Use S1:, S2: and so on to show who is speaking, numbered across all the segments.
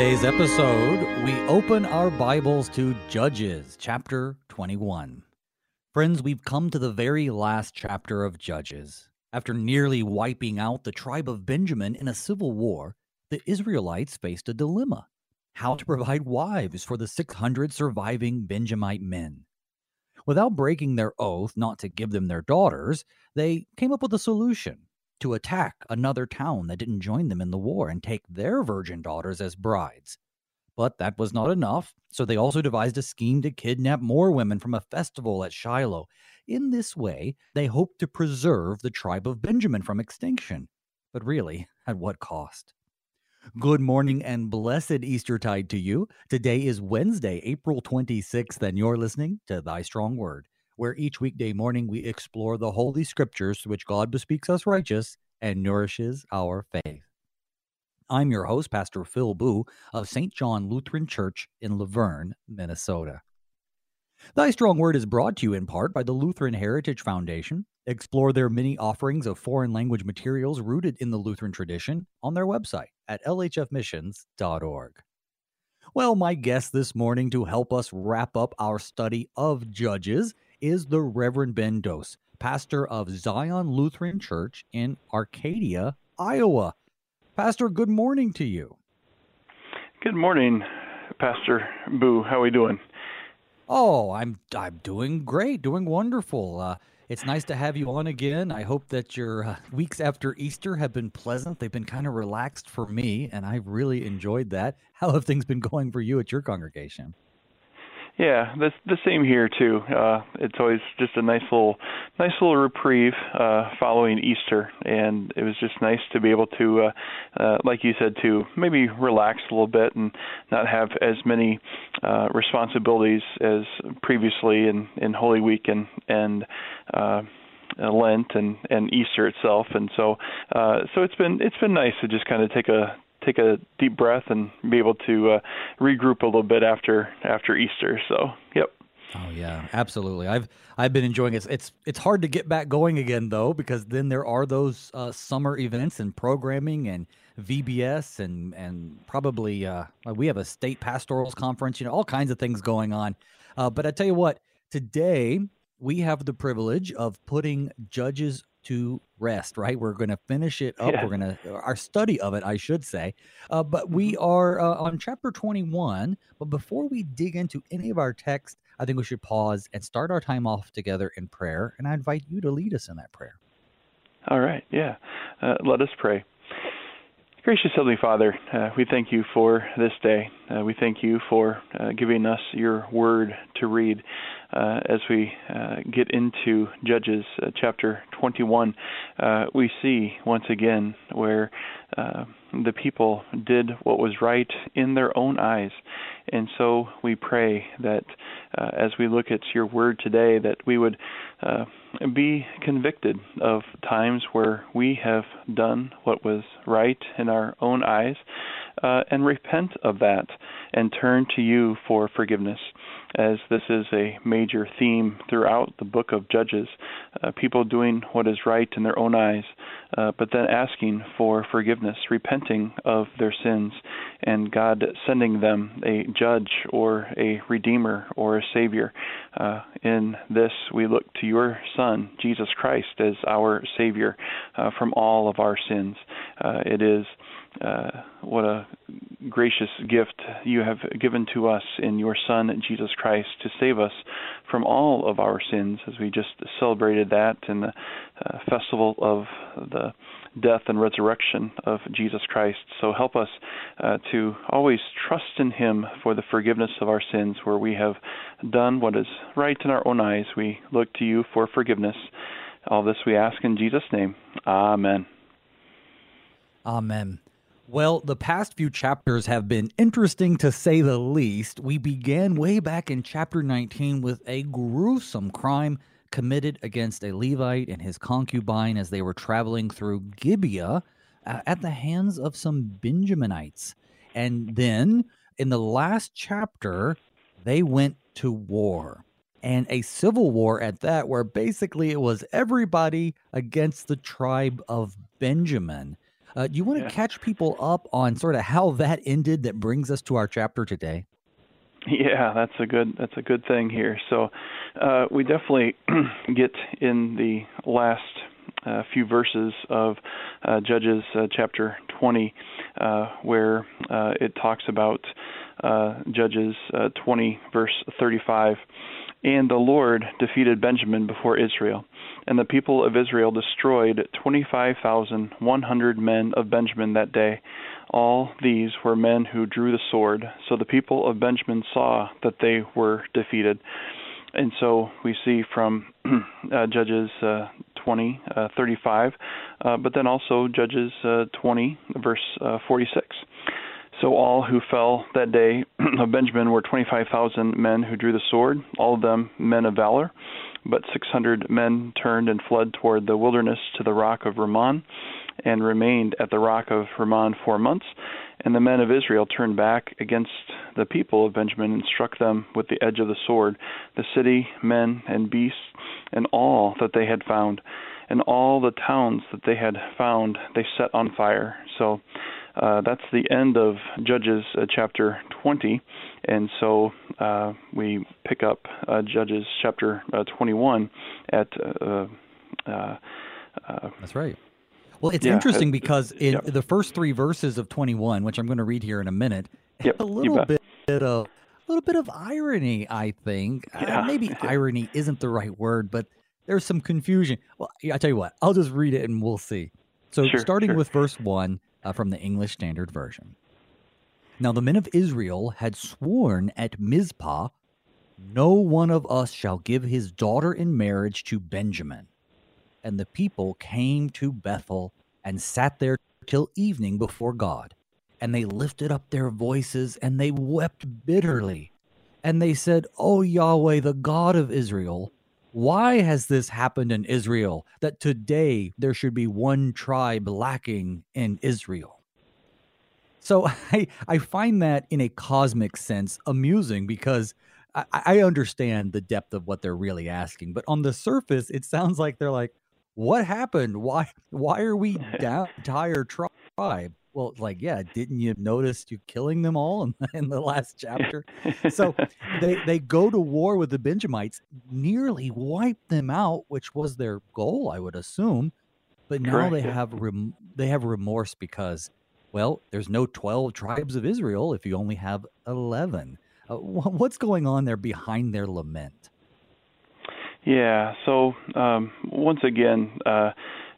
S1: Today's episode, we open our Bibles to Judges, chapter 21. Friends, we've come to the very last chapter of Judges. After nearly wiping out the tribe of Benjamin in a civil war, the Israelites faced a dilemma how to provide wives for the 600 surviving Benjamite men. Without breaking their oath not to give them their daughters, they came up with a solution to attack another town that didn't join them in the war and take their virgin daughters as brides. But that was not enough, so they also devised a scheme to kidnap more women from a festival at Shiloh. In this way, they hoped to preserve the tribe of Benjamin from extinction. But really, at what cost? Good morning and blessed Eastertide to you. Today is Wednesday, April 26th, and you're listening to Thy Strong Word where each weekday morning we explore the Holy Scriptures which God bespeaks us righteous and nourishes our faith. I'm your host, Pastor Phil Booe of St. John Lutheran Church in Luverne, Minnesota. Thy Strong Word is brought to you in part by the Lutheran Heritage Foundation. Explore their many offerings of foreign language materials rooted in the Lutheran tradition on their website at lhfmissions.org. Well, my guest this morning to help us wrap up our study of Judges is the Reverend Ben Dose, pastor of Zion Lutheran Church in Arcadia, Iowa. Pastor, good morning to you.
S2: Good morning, Pastor Booe. How are we doing?
S1: Oh, I'm I'm doing great, doing wonderful. Uh, it's nice to have you on again. I hope that your uh, weeks after Easter have been pleasant. They've been kind of relaxed for me, and I've really enjoyed that. How have things been going for you at your congregation?
S2: Yeah, the the same here too. Uh, it's always just a nice little nice little reprieve uh, following Easter, and it was just nice to be able to, uh, uh, like you said, to maybe relax a little bit and not have as many uh, responsibilities as previously in in Holy Week and and. Uh, Lent and and Easter itself, and so uh, so it's been it's been nice to just kind of take a take a deep breath and be able to uh, regroup a little bit after after Easter. So, yep.
S1: Oh yeah, absolutely. I've I've been enjoying it. It's it's hard to get back going again though because then there are those uh, summer events and programming and VBS and and probably uh, we have a state pastorals conference. You know, all kinds of things going on. Uh, but I tell you what, today we have the privilege of putting Judges to rest, right? We're going to finish it up. Yeah. We're going to, our study of it, I should say. Uh, but we mm-hmm. are uh, on chapter 21. But before we dig into any of our text, I think we should pause and start our time off together in prayer. And I invite you to lead us in that prayer.
S2: All right. Yeah. Uh, let us pray. Gracious Heavenly Father, uh, we thank you for this day. Uh, we thank you for uh, giving us your word to read uh, as we uh, get into Judges uh, chapter 21. we see once again where the people did what was right in their own eyes. And so we pray that as we look at your word today, that we would be convicted of times where we have done what was right in our own eyes uh, and repent of that and turn to you for forgiveness. As this is a major theme throughout the book of Judges, uh, people doing what is right in their own eyes, uh, but then asking for forgiveness, repenting of their sins, and God sending them a judge or a redeemer or a savior. Uh, in this, we look to your Son, Jesus Christ, as our Savior uh, from all of our sins. Uh, it is uh, what a gracious gift you have given to us in your Son, Jesus Christ, to save us from all of our sins, as we just celebrated that in the uh, festival of the death and resurrection of Jesus Christ. So help us uh, to always trust in Him for the forgiveness of our sins, where we have done what is right in our own eyes. We look to you for forgiveness. All this we ask in Jesus' name. Amen.
S1: Amen. Well, the past few chapters have been interesting to say the least. We began way back in chapter 19 with a gruesome crime committed against a Levite and his concubine as they were traveling through Gibeah uh, at the hands of some Benjaminites. And then in the last chapter, they went to war and a civil war at that, where basically it was everybody against the tribe of Benjamin. Uh, do you want to
S2: Yeah.
S1: catch people up on sort of how that ended that brings us to our chapter today?
S2: Yeah, that's a good that's a good thing here. So uh, we definitely get in the last uh, few verses of uh, Judges uh, chapter 20, uh, where uh, it talks about uh, Judges uh, 20 verse 35. And the Lord defeated Benjamin before Israel, and the people of Israel destroyed 25,100 men of Benjamin that day. All these were men who drew the sword. So the people of Benjamin saw that they were defeated. And so we see from uh, Judges uh, 20, uh, 35, uh, but then also Judges uh, 20, verse uh, 46. So all who fell that day of Benjamin were 25,000 men who drew the sword, all of them men of valor. But 600 men turned and fled toward the wilderness to the rock of Rimmon and remained at the rock of Rimmon four months. And the men of Israel turned back against the people of Benjamin and struck them with the edge of the sword, the city, men, and beasts, and all that they had found. And all the towns that they had found they set on fire. So uh, that's the end of Judges uh, chapter 20. And so uh, we pick up uh, Judges chapter uh, 21 at. Uh, uh, uh,
S1: That's right. Well, it's
S2: Yeah,
S1: interesting because in the first three verses of 21, which I'm going to read here in a minute,
S2: Yep,
S1: a little bit of a little bit of irony, I think.
S2: Yeah.
S1: maybe irony isn't the right word, but there's some confusion. Well, I tell you what, I'll just read it and we'll see. So,
S2: Sure,
S1: starting
S2: sure.
S1: with verse 1 uh, from the English Standard Version. Now, the men of Israel had sworn at Mizpah, No one of us shall give his daughter in marriage to Benjamin. And the people came to Bethel and sat there till evening before God. And they lifted up their voices and they wept bitterly. And they said, O Yahweh, the God of Israel, why has this happened in Israel that today there should be one tribe lacking in Israel? So I, I find that in a cosmic sense amusing because I, I understand the depth of what they're really asking. But on the surface, it sounds like they're like, what happened? Why why are we down entire tribe? Well, like, yeah, didn't you notice you killing them all in, in the last chapter? So they they go to war with the Benjamites, nearly wipe them out, which was their goal, I would assume. But now
S2: Correct,
S1: they have rem- they have remorse because, well, there's no twelve tribes of Israel if you only have eleven. Uh, wh- what's going on there behind their lament?
S2: Yeah. So um, once again, uh,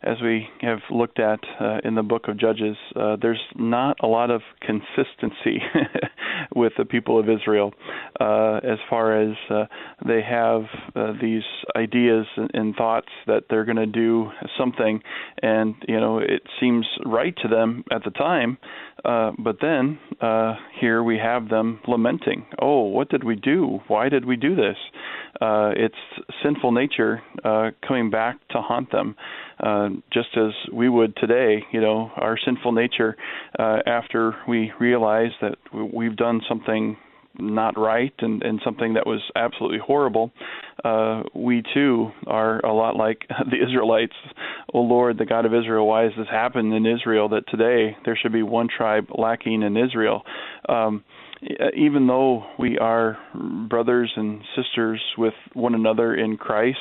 S2: as we have looked at uh, in the book of Judges, uh, there's not a lot of consistency with the people of Israel uh, as far as uh, they have uh, these ideas and, and thoughts that they're going to do something, and you know it seems right to them at the time, uh, but then uh, here we have them lamenting, "Oh, what did we do? Why did we do this?" Uh, it's sinful nature uh, coming back to haunt them, uh, just as we would today. You know, our sinful nature, uh, after we realize that we've done something not right and, and something that was absolutely horrible, uh, we too are a lot like the Israelites. Oh Lord, the God of Israel, why has this happened in Israel that today there should be one tribe lacking in Israel? Um, even though we are brothers and sisters with one another in Christ,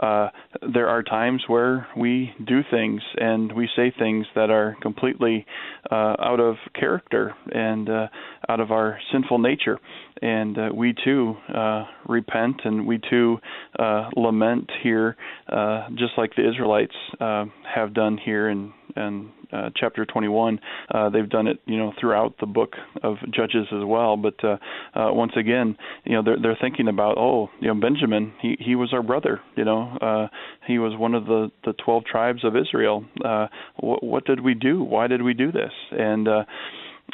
S2: uh, there are times where we do things and we say things that are completely uh, out of character and uh, out of our sinful nature. And uh, we too uh, repent and we too uh, lament here, uh, just like the Israelites uh, have done here in, in uh, chapter 21. Uh, they've done it, you know, throughout the book of Judges as well. But uh, uh, once again, you know, they're they're thinking about, oh, you know, Benjamin, he he was our brother. You know, uh, he was one of the the 12 tribes of Israel. Uh, what, what did we do? Why did we do this? And uh,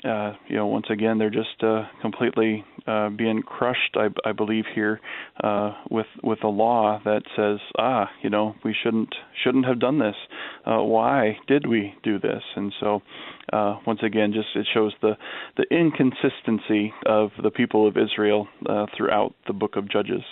S2: uh, you know, once again, they're just uh, completely uh, being crushed. I, I believe here uh, with with a law that says, ah, you know, we shouldn't shouldn't have done this. Uh, why did we do this? And so, uh, once again, just it shows the the inconsistency of the people of Israel uh, throughout the book of Judges.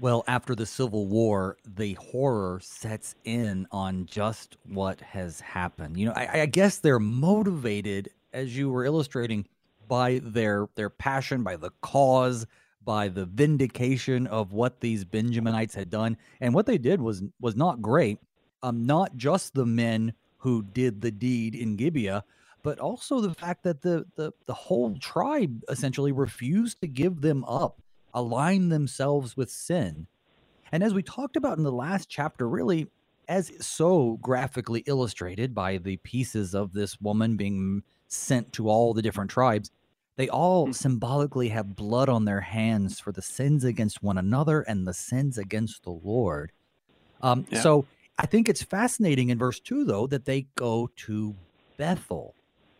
S1: Well, after the Civil War, the horror sets in on just what has happened. You know, I, I guess they're motivated, as you were illustrating, by their their passion, by the cause, by the vindication of what these Benjaminites had done. And what they did was was not great. Um, not just the men who did the deed in Gibeah, but also the fact that the the, the whole tribe essentially refused to give them up align themselves with sin. And as we talked about in the last chapter, really, as so graphically illustrated by the pieces of this woman being sent to all the different tribes, they all mm-hmm. symbolically have blood on their hands for the sins against one another and the sins against the Lord. Um, yeah. So I think it's fascinating in verse 2, though, that they go to Bethel.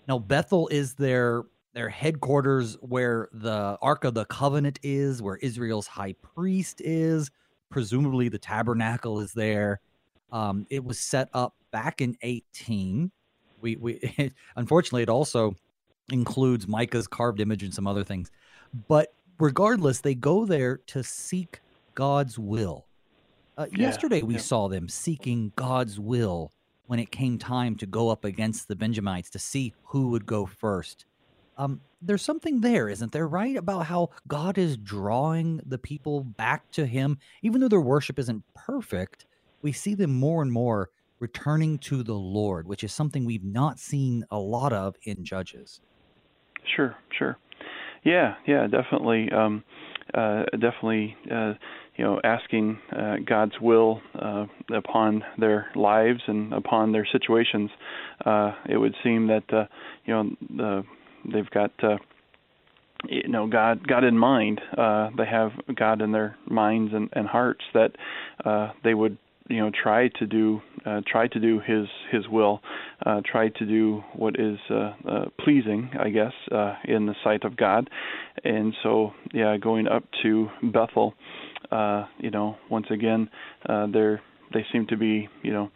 S1: Now, Bethel is their their headquarters where the Ark of the Covenant is, where Israel's high priest is. Presumably, the tabernacle is there. Um, it was set up back in 18. We, we it, unfortunately, it also includes Micah's carved image and some other things. But regardless, they go there to seek God's will. Uh, yeah, yesterday, we yeah. saw them seeking God's will when it came time to go up against the Benjamites to see who would go first um, there's something there, isn't there, right? About how God is drawing the people back to Him. Even though their worship isn't perfect, we see them more and more returning to the Lord, which is something we've not seen a lot of in Judges.
S2: Sure, sure. Yeah, yeah, definitely. Um, uh, definitely, uh, you know, asking uh, God's will uh, upon their lives and upon their situations. Uh, it would seem that, you know, the they've got uh, you know God God in mind. Uh, they have God in their minds and, and hearts that uh, they would you know try to do uh, try to do His His will, uh, try to do what is uh, uh, pleasing, I guess, uh, in the sight of God. And so yeah, going up to Bethel, uh, you know, once again, uh, they're they seem to be, you know,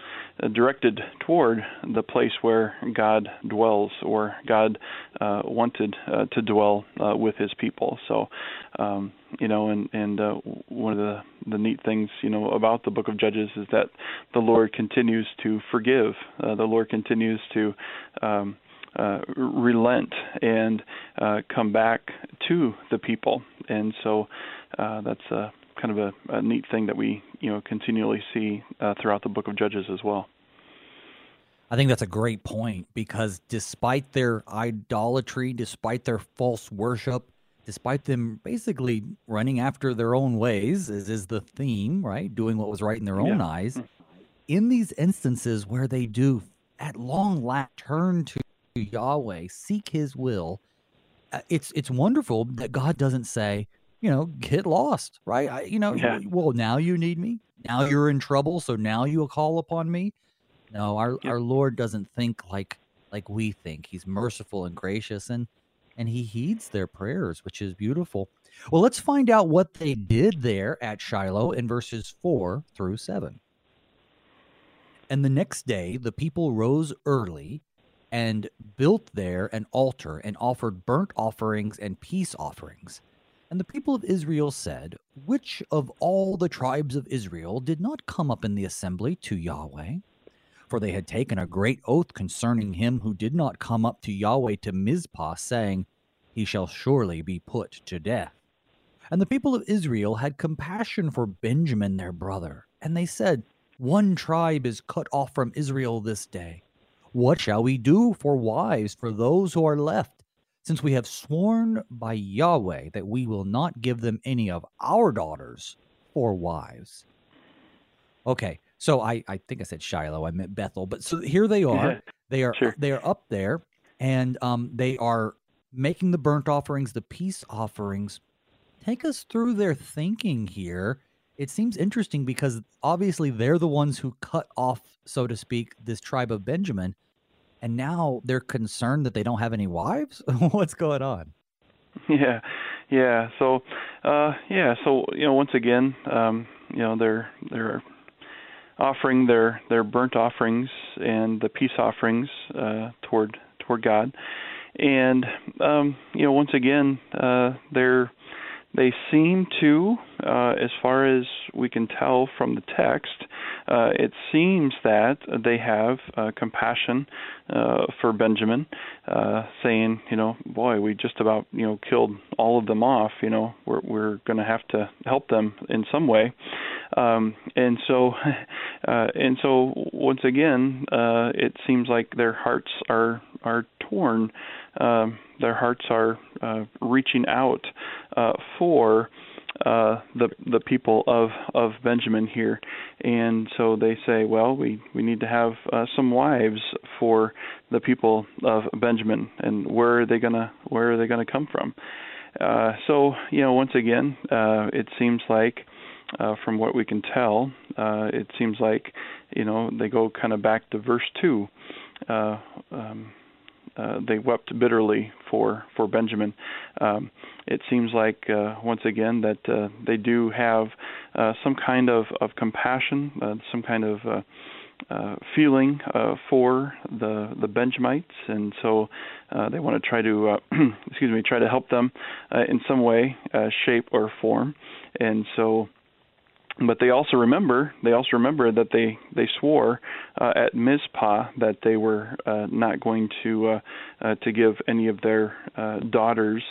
S2: directed toward the place where God dwells or God uh, wanted uh, to dwell uh, with His people. So, um, you know, and and uh, one of the the neat things, you know, about the Book of Judges is that the Lord continues to forgive. Uh, the Lord continues to um, uh, relent and uh, come back to the people, and so uh, that's uh, kind of a, a neat thing that we you know continually see uh, throughout the book of Judges as well.
S1: I think that's a great point because despite their idolatry, despite their false worship, despite them basically running after their own ways, as is the theme, right? Doing what was right in their own yeah. eyes. In these instances where they do at long last turn to Yahweh, seek his will, uh, it's it's wonderful that God doesn't say, you know, get lost, right? I, you know, yeah. well, now you need me. Now you're in trouble, so now you'll call upon me. No, our yeah. our Lord doesn't think like like we think. He's merciful and gracious, and and he heeds their prayers, which is beautiful. Well, let's find out what they did there at Shiloh in verses four through seven. And the next day, the people rose early and built there an altar and offered burnt offerings and peace offerings. And the people of Israel said, Which of all the tribes of Israel did not come up in the assembly to Yahweh? For they had taken a great oath concerning him who did not come up to Yahweh to Mizpah, saying, He shall surely be put to death. And the people of Israel had compassion for Benjamin their brother, and they said, One tribe is cut off from Israel this day. What shall we do for wives for those who are left? Since we have sworn by Yahweh that we will not give them any of our daughters for wives. Okay, so I, I think I said Shiloh, I meant Bethel, but so here they are. They are sure. they are up there, and um, they are making the burnt offerings, the peace offerings. Take us through their thinking here. It seems interesting because obviously they're the ones who cut off, so to speak, this tribe of Benjamin and now they're concerned that they don't have any wives. What's going on?
S2: Yeah, yeah. So, uh, yeah. So you know, once again, um, you know, they're they're offering their their burnt offerings and the peace offerings uh, toward toward God, and um, you know, once again, uh, they're they seem to, uh, as far as we can tell from the text, uh, it seems that they have uh, compassion uh, for Benjamin, uh, saying, you know, boy, we just about you know killed all of them off. You know, we're we're going to have to help them in some way. Um, and so, uh, and so once again, uh, it seems like their hearts are are torn. Um, their hearts are uh, reaching out uh, for uh, the the people of of Benjamin here, and so they say, well, we we need to have uh, some wives for the people of Benjamin, and where are they gonna where are they gonna come from? Uh, so you know, once again, uh, it seems like. Uh, from what we can tell, uh, it seems like you know they go kind of back to verse two. Uh, um, uh, they wept bitterly for for Benjamin. Um, it seems like uh, once again that uh, they do have uh, some kind of of compassion, uh, some kind of uh, uh, feeling uh, for the the Benjamites, and so uh, they want to try to uh, excuse me try to help them uh, in some way, uh, shape or form, and so but they also remember they also remember that they they swore uh, at Mizpah that they were uh, not going to uh, uh, to give any of their uh, daughters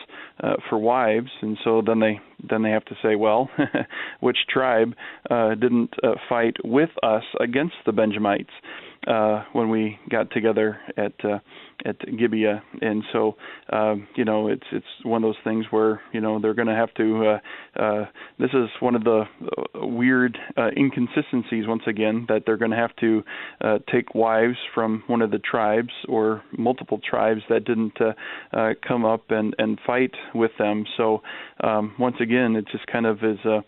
S2: uh, for wives, and so then they then they have to say, well, which tribe didn't fight with us against the Benjamites? Uh, when we got together at uh, at Gibeah, and so um, you know it's it's one of those things where you know they're going to have to. Uh, uh, this is one of the uh, weird uh, inconsistencies once again that they're going to have to uh, take wives from one of the tribes or multiple tribes that didn't uh, uh, come up and and fight with them. So um, once again, it just kind of is a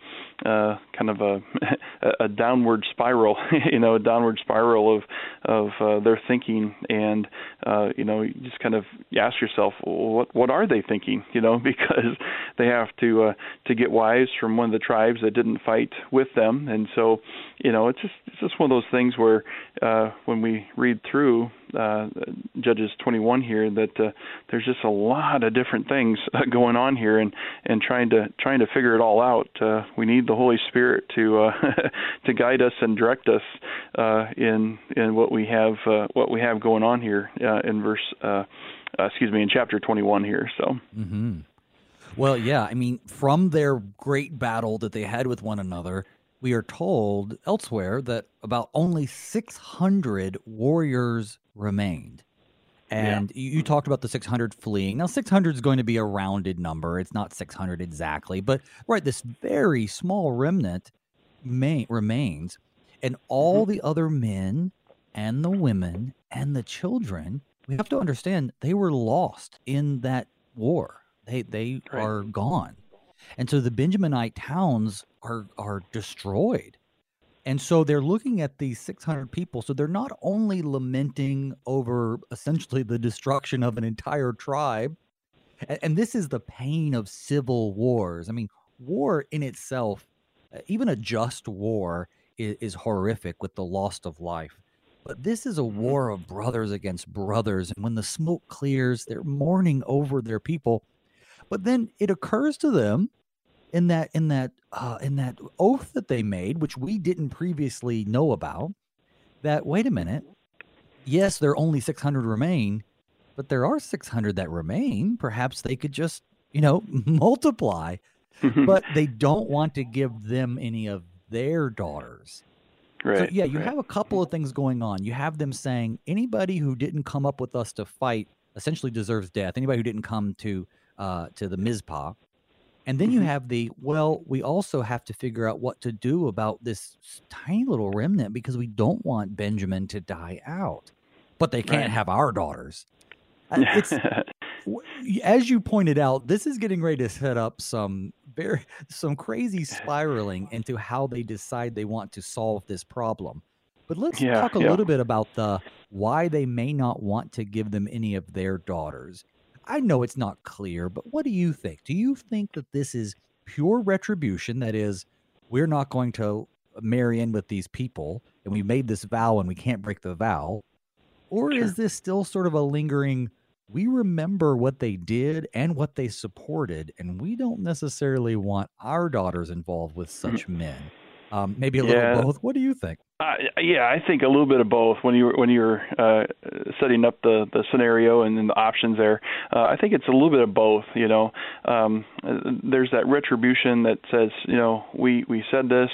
S2: uh, kind of a a downward spiral, you know, a downward spiral of of uh, their thinking, and uh, you know, you just kind of ask yourself, well, what what are they thinking? You know, because they have to uh, to get wives from one of the tribes that didn't fight with them, and so you know, it's just it's just one of those things where uh, when we read through uh, Judges 21 here, that uh, there's just a lot of different things going on here, and and trying to trying to figure it all out. Uh, we need the Holy Spirit to uh, to guide us and direct us uh, in in what we have uh, what we have going on here uh, in verse uh, uh, excuse me in chapter 21 here. So.
S1: Mm-hmm. Well, yeah, I mean, from their great battle that they had with one another, we are told elsewhere that about only 600 warriors remained. And yeah. you, you, talked about the 600 fleeing. Now, 600 is going to be a rounded number. It's not 600 exactly, but right, this very small remnant may, remains. And all mm-hmm. the other men and the women and the children, we have to understand they were lost in that war. They, they right. are gone. And so the Benjaminite towns are, are destroyed. And so they're looking at these 600 people. So they're not only lamenting over essentially the destruction of an entire tribe, and, and this is the pain of civil wars. I mean, war in itself, uh, even a just war, is, is horrific with the loss of life. But this is a mm-hmm. war of brothers against brothers. And when the smoke clears, they're mourning over their people. But then it occurs to them in that in that uh, in that oath that they made, which we didn't previously know about, that wait a minute, yes, there are only 600 remain, but there are 600 that remain. Perhaps they could just you know multiply, but they don't want to give them any of their daughters.
S2: Right.
S1: So, yeah, you
S2: right.
S1: have a couple of things going on. You have them saying anybody who didn't come up with us to fight essentially deserves death. Anybody who didn't come to uh, to the Mizpah and then you mm-hmm. have the, well, we also have to figure out what to do about this tiny little remnant because we don't want Benjamin to die out. But they can't right. have our daughters. Uh, it's, as you pointed out, this is getting ready to set up some very some crazy spiraling into how they decide they want to solve this problem. But let's yeah, talk a yeah. little bit about the why they may not want to give them any of their daughters. I know it's not clear, but what do you think? Do you think that this is pure retribution? That is, we're not going to marry in with these people, and we made this vow and we can't break the vow? Or sure. is this still sort of a lingering, we remember what they did and what they supported, and we don't necessarily want our daughters involved with mm. such men. Um, maybe a little
S2: Yeah.
S1: both. What do you think?
S2: Uh, yeah, I think a little bit of both. When you when you're uh, setting up the the scenario and then the options there, uh, I think it's a little bit of both. You know, um, there's that retribution that says, you know, we we said this,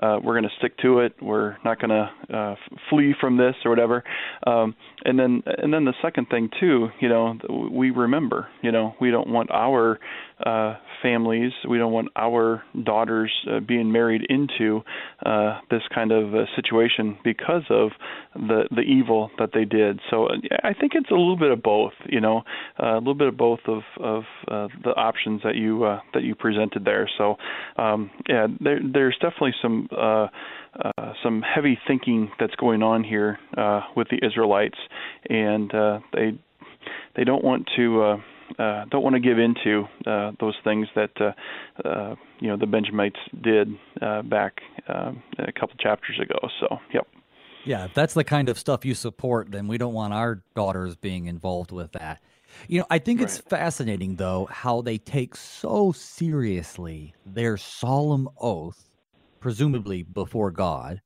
S2: uh, we're going to stick to it. We're not going to uh, flee from this or whatever. Um, and then and then the second thing too, you know, we remember. You know, we don't want our uh, families, we don't want our daughters uh, being married into uh, this kind of uh, situation because of the the evil that they did. So uh, I think it's a little bit of both. You know, uh, a little bit of both of of uh, the options that you that you presented there. So um, yeah, there, there's definitely some. Uh, uh, some heavy thinking that's going on here uh, with the Israelites, and uh, they they don't want to uh, uh, don't want to give into uh, those things that uh, uh, you know the Benjamites did uh, back um, a couple chapters ago. So, yep.
S1: Yeah, if that's the kind of stuff you support, then we don't want our daughters being involved with that. You know, I think it's fascinating, though, how they take so seriously their solemn oath, presumably before God,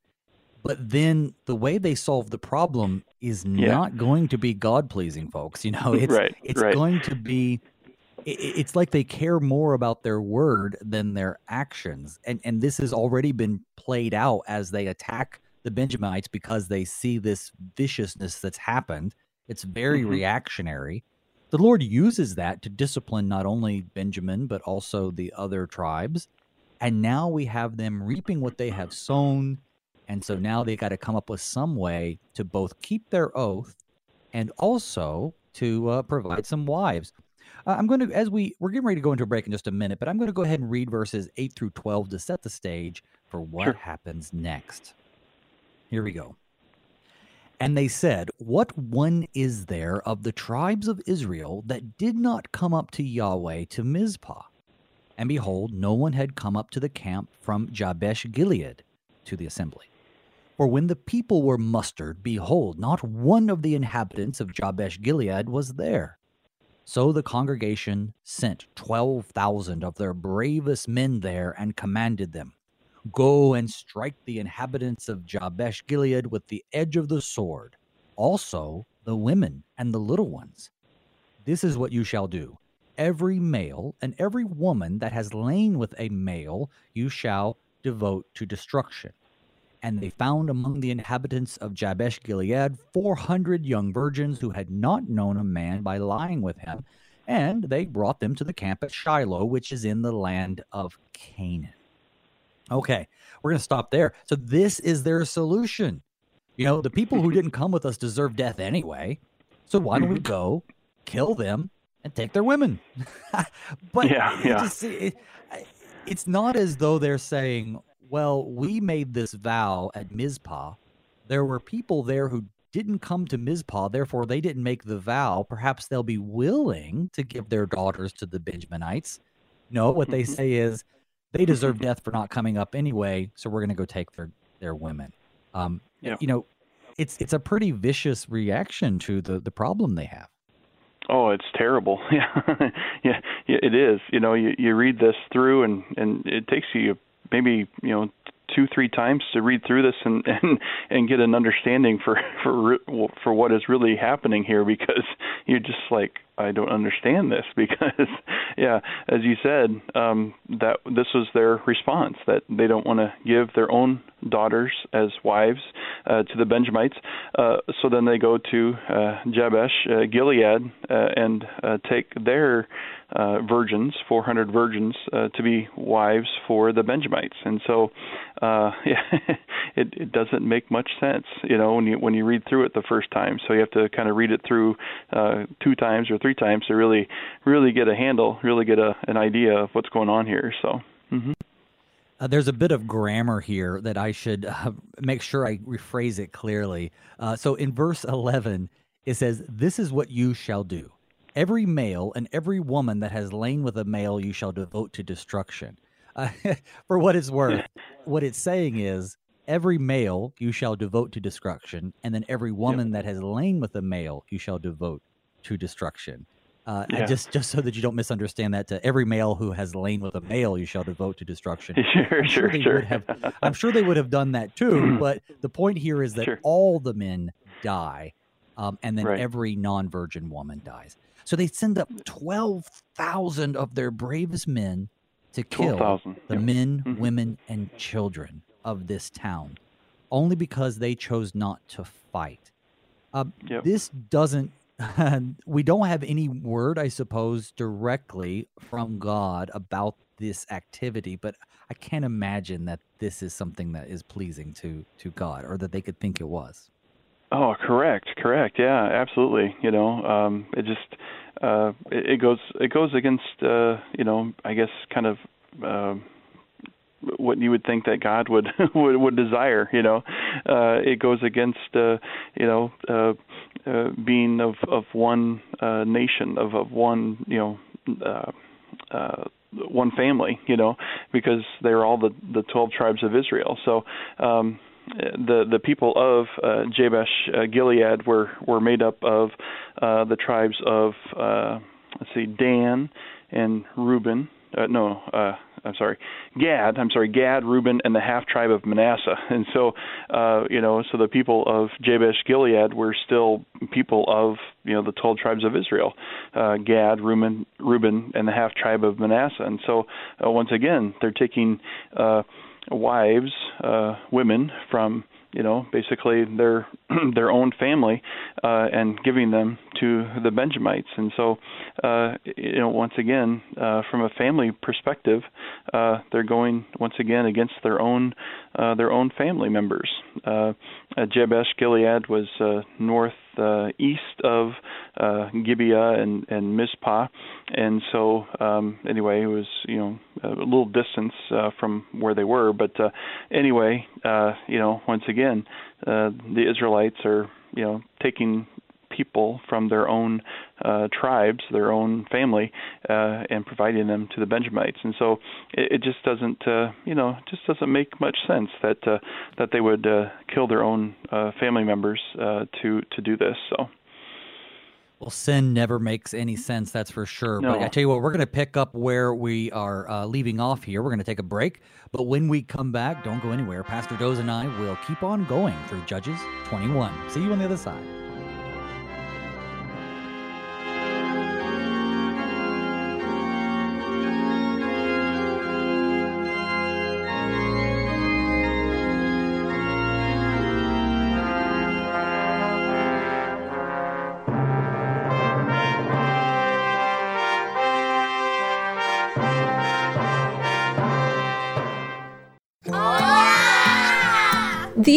S1: but then the way they solve the problem is
S2: Yeah.
S1: not going to be God pleasing, folks. You know, it's
S2: Right,
S1: it's
S2: right.
S1: going to be. It's like they care more about their word than their actions, and and this has already been played out as they attack the Benjamites because they see this viciousness that's happened. It's very
S2: Mhm.
S1: reactionary. The Lord uses that to discipline not only Benjamin, but also the other tribes. And now we have them reaping what they have sown. And so now they got to come up with some way to both keep their oath and also to uh, provide some wives. Uh, I'm going to, as we, we're getting ready to go into a break in just a minute, but I'm going to go ahead and read verses 8 through 12 to set the stage for what
S2: Sure.
S1: happens next. Here we go. And they said, What one is there of the tribes of Israel that did not come up to Yahweh to Mizpah? And behold, no one had come up to the camp from Jabesh Gilead to the assembly. For when the people were mustered, behold, not one of the inhabitants of Jabesh Gilead was there. So the congregation sent twelve thousand of their bravest men there and commanded them, Go and strike the inhabitants of Jabesh Gilead with the edge of the sword, also the women and the little ones. This is what you shall do. Every male and every woman that has lain with a male you shall devote to destruction. And they found among the inhabitants of Jabesh Gilead four hundred young virgins who had not known a man by lying with him, and they brought them to the camp at Shiloh, which is in the land of Canaan. Okay, we're going to stop there. So, this is their solution. You know, the people who didn't come with us deserve death anyway. So, why don't we mm-hmm. go kill them and take their women? but
S2: Yeah,
S1: it
S2: yeah.
S1: just- it- it's not as though they're saying, well, we made this vow at Mizpah. There were people there who didn't come to Mizpah, therefore they didn't make the vow. Perhaps they'll be willing to give their daughters to the Benjaminites. No, what they say is they deserve death for not coming up anyway, so we're going to go take their their women. Um,
S2: Yeah.
S1: You know, it's it's a pretty vicious reaction to the the problem they have.
S2: Oh, it's terrible. Yeah, yeah, yeah. It is. You know, you you read this through, and and it takes you maybe you know two three times to read through this and and and get an understanding for for for what is really happening here because you're just like I don't understand this because yeah as you said um that this was their response that they don't want to give their own daughters as wives uh, to the Benjamites uh, so then they go to uh, Jabesh uh, Gilead uh, and uh, take their uh, virgins 400 virgins uh, to be wives for the Benjamites and so uh, yeah, it, it doesn't make much sense, you know, when you when you read through it the first time. So you have to kind of read it through uh, two times or three times to really really get a handle, really get a an idea of what's going on here. So. hmm
S1: Uh, there's a bit of grammar here that I should uh, make sure I rephrase it clearly. Uh, so in verse 11, it says, This is what you shall do. Every male and every woman that has lain with a male you shall devote to destruction. Uh, for what it's worth, what it's saying is, Every male you shall devote to destruction, and then every woman that has lain with a male you shall devote to destruction. Uh, yeah. just just so that you don't misunderstand that to every male who has lain with a male, you shall devote to destruction.
S2: Sure, I'm sure, sure.
S1: sure. Have, I'm sure they would have done that too. but the point here is that sure. all the men die, um, and then right. every non-virgin woman dies. So they send up twelve thousand of their bravest men to kill the men, mm-hmm. women, and children of this town, only because they chose not to fight. Uh, yep. This doesn't we don't have any word, I suppose, directly from God about this activity, but I can't imagine that this is something that is pleasing to to God or that they could think it was.
S2: Oh, correct, correct. Yeah, absolutely. You know, um, it just uh, it, it goes it goes against uh, you know I guess kind of. Uh, what you would think that God would would, would desire. You know, uh, it goes against uh, you know uh, uh, being of of one uh, nation, of of one you know. Uh, uh, one family, you know, because they're all the the twelve tribes of Israel. So um, the the people of uh, Jabesh uh, Gilead were were made up of uh, the tribes of uh, let's see Dan and Reuben. Uh, no, uh, I'm sorry, Gad. I'm sorry, Gad, Reuben, and the half tribe of Manasseh. And so, uh, you know, so the people of Jabesh Gilead were still people of you know the twelve tribes of Israel, uh, Gad, Reuben, Reuben, and the half tribe of Manasseh. And so, uh, once again, they're taking uh, wives, uh, women from you know, basically their their own family, uh, and giving them to the Benjamites. And so, uh, you know, once again, uh, from a family perspective, uh, they're going once again against their own uh, their own family members. Uh, Jabesh Gilead was uh, north uh, east of uh, Gibeah and, and Mizpah, and so um, anyway, it was you know a little distance uh, from where they were. But uh, anyway, uh, you know, once again, uh, the Israelites are you know taking people from their own uh, tribes, their own family, uh, and providing them to the Benjamites. And so it, it just doesn't, uh, you know, just doesn't make much sense that uh, that they would uh, kill their own uh, family members uh, to to do this. So.
S1: Well, sin never makes any sense, that's for sure. No. But I tell you what, we're going to pick up where we are uh, leaving off here. We're going to take a break. But when we come back, don't go anywhere. Pastor Dose and I will keep on going through Judges 21. See you on the other side.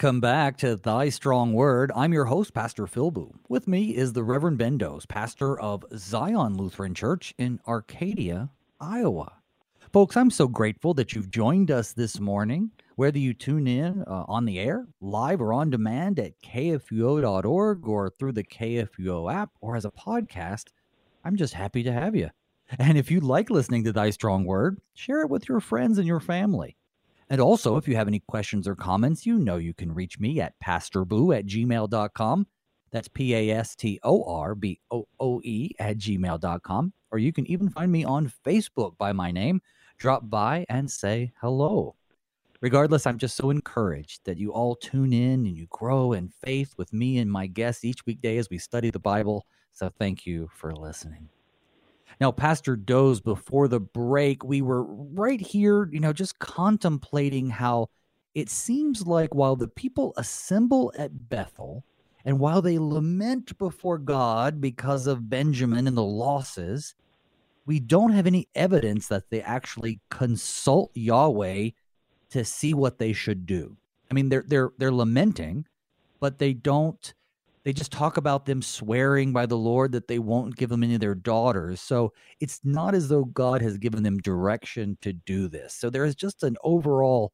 S1: Welcome back to Thy Strong Word. I'm your host, Pastor Phil Booe. With me is the Reverend Ben Dose, pastor of Zion Lutheran Church in Arcadia, Iowa. Folks, I'm so grateful that you've joined us this morning, whether you tune in uh, on the air, live or on demand at kfuo.org or through the KFUO app or as a podcast. I'm just happy to have you. And if you like listening to Thy Strong Word, share it with your friends and your family. And also, if you have any questions or comments, you know you can reach me at pastorbooe at gmail.com. That's P A S T O R B O O E at gmail.com. Or you can even find me on Facebook by my name. Drop by and say hello. Regardless, I'm just so encouraged that you all tune in and you grow in faith with me and my guests each weekday as we study the Bible. So thank you for listening. Now, Pastor Dose, before the break, we were right here, you know, just contemplating how it seems like while the people assemble at Bethel And while they lament before God because of Benjamin and the losses, we don't have any evidence that they actually consult Yahweh to see what they should do. I mean, they're they're they're lamenting, but they don't. They just talk about them swearing by the Lord that they won't give them any of their daughters. So it's not as though God has given them direction to do this. So there is just an overall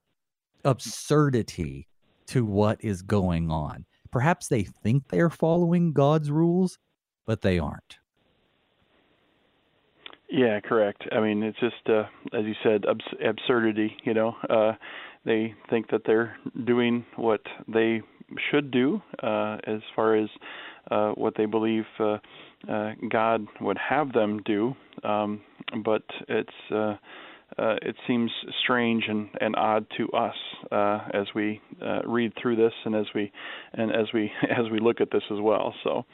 S1: absurdity to what is going on. Perhaps they think they're following God's rules, but they aren't.
S2: Yeah, correct. I mean, it's just uh, as you said, abs- absurdity. You know, uh, they think that they're doing what they should do uh, as far as uh, what they believe uh, uh, God would have them do, um, but it's. Uh, uh, it seems strange and, and odd to us uh, as we uh, read through this and as we and as we as we look at this as well. So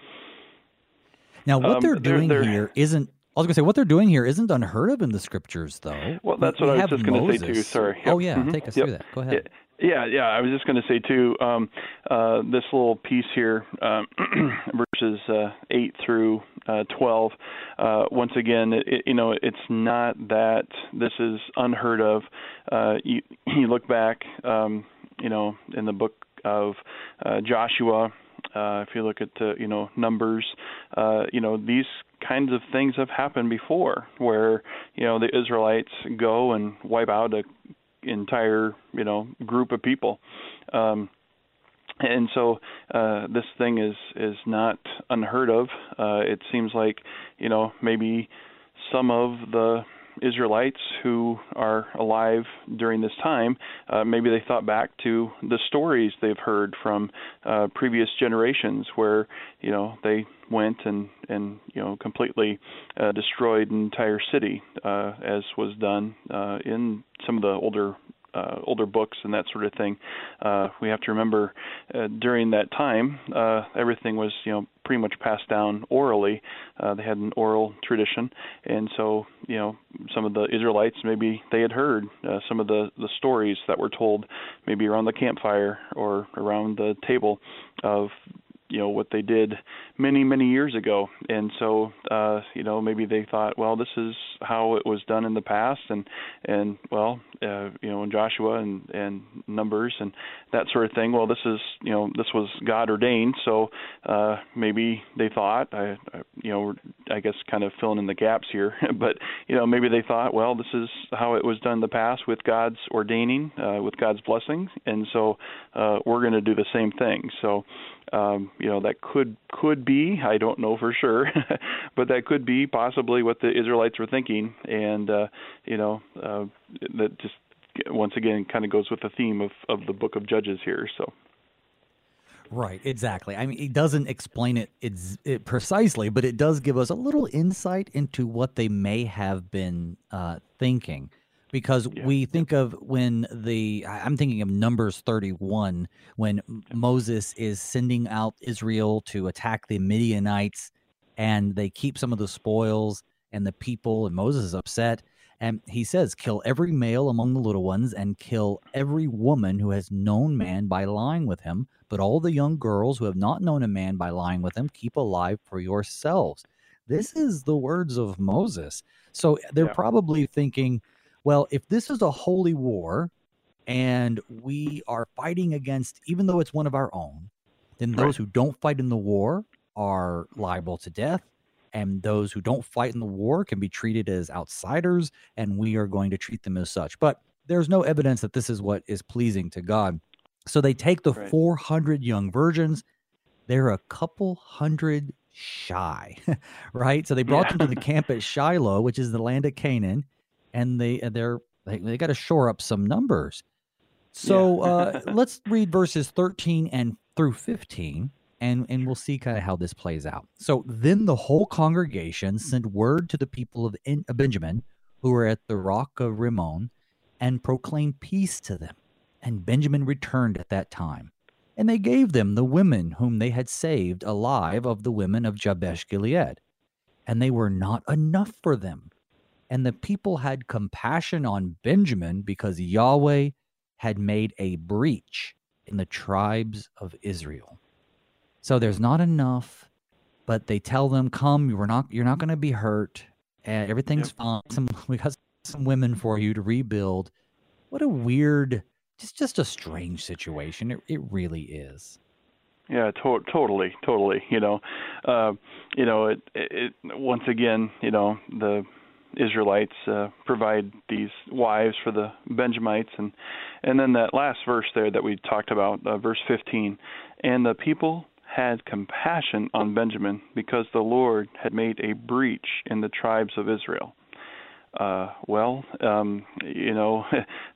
S1: now, what um, they're doing they're, they're, here isn't I was going to say what they're doing here isn't unheard of in the scriptures, though.
S2: Well, that's we, what I was just going to say too. Sorry.
S1: Yep. Oh yeah, mm-hmm. take us yep. through that. Go ahead.
S2: Yeah, yeah. I was just going to say too. Um, uh, this little piece here, um, verses uh, eight through uh, twelve. Uh, once again, it, you know, it's not that this is unheard of. Uh, you, you look back, um, you know, in the book of uh, Joshua. Uh, if you look at uh, you know numbers, uh, you know these kinds of things have happened before, where you know the Israelites go and wipe out a entire you know group of people. Um, and so uh, this thing is is not unheard of. Uh, it seems like you know maybe some of the Israelites who are alive during this time, uh, maybe they thought back to the stories they've heard from uh, previous generations, where you know they went and and you know completely uh, destroyed an entire city, uh, as was done uh, in some of the older uh, older books and that sort of thing. Uh, we have to remember uh, during that time, uh, everything was you know pretty much passed down orally. Uh, they had an oral tradition, and so you know some of the Israelites maybe they had heard uh, some of the the stories that were told maybe around the campfire or around the table of you know what they did many many years ago. And so uh you know maybe they thought well this is how it was done in the past. And and well uh you know in Joshua and and numbers and that sort of thing well this is you know this was God ordained. So uh maybe they thought I, I you know I guess kind of filling in the gaps here but you know maybe they thought well this is how it was done in the past with God's ordaining uh with God's blessing and so uh we're going to do the same thing so um, you know that could could be I don't know for sure, but that could be possibly what the Israelites were thinking, and uh, you know uh, that just once again kind of goes with the theme of of the book of Judges here. So.
S1: Right, exactly. I mean, it doesn't explain it, it's, it precisely, but it does give us a little insight into what they may have been uh, thinking because yeah. we think of when the I'm thinking of Numbers 31 when Moses is sending out Israel to attack the Midianites and they keep some of the spoils and the people and Moses is upset and he says kill every male among the little ones and kill every woman who has known man by lying with him but all the young girls who have not known a man by lying with him keep alive for yourselves this is the words of Moses so they're yeah. probably thinking well, if this is a holy war and we are fighting against, even though it's one of our own, then those right. who don't fight in the war are liable to death. And those who don't fight in the war can be treated as outsiders, and we are going to treat them as such. But there's no evidence that this is what is pleasing to God. So they take the right. 400 young virgins. They're a couple hundred shy, right? So they brought yeah. them to the camp at Shiloh, which is the land of Canaan and they they're they, they got to shore up some numbers. So yeah. uh, let's read verses 13 and through 15 and and we'll see kind of how this plays out. So then the whole congregation sent word to the people of in, Benjamin who were at the rock of Rimmon and proclaimed peace to them. And Benjamin returned at that time. And they gave them the women whom they had saved alive of the women of Jabesh Gilead. And they were not enough for them, and the people had compassion on Benjamin because Yahweh had made a breach in the tribes of Israel. So there's not enough, but they tell them, "Come, you're not you're not going to be hurt. and everything's yep. fine. Some, we got some women for you to rebuild." What a weird, just just a strange situation. It it really is.
S2: Yeah, to- totally, totally. You know, uh, you know, it, it once again, you know, the Israelites uh, provide these wives for the Benjamites, and and then that last verse there that we talked about, uh, verse 15, and the people had compassion on Benjamin because the Lord had made a breach in the tribes of Israel. Uh, well, um, you know,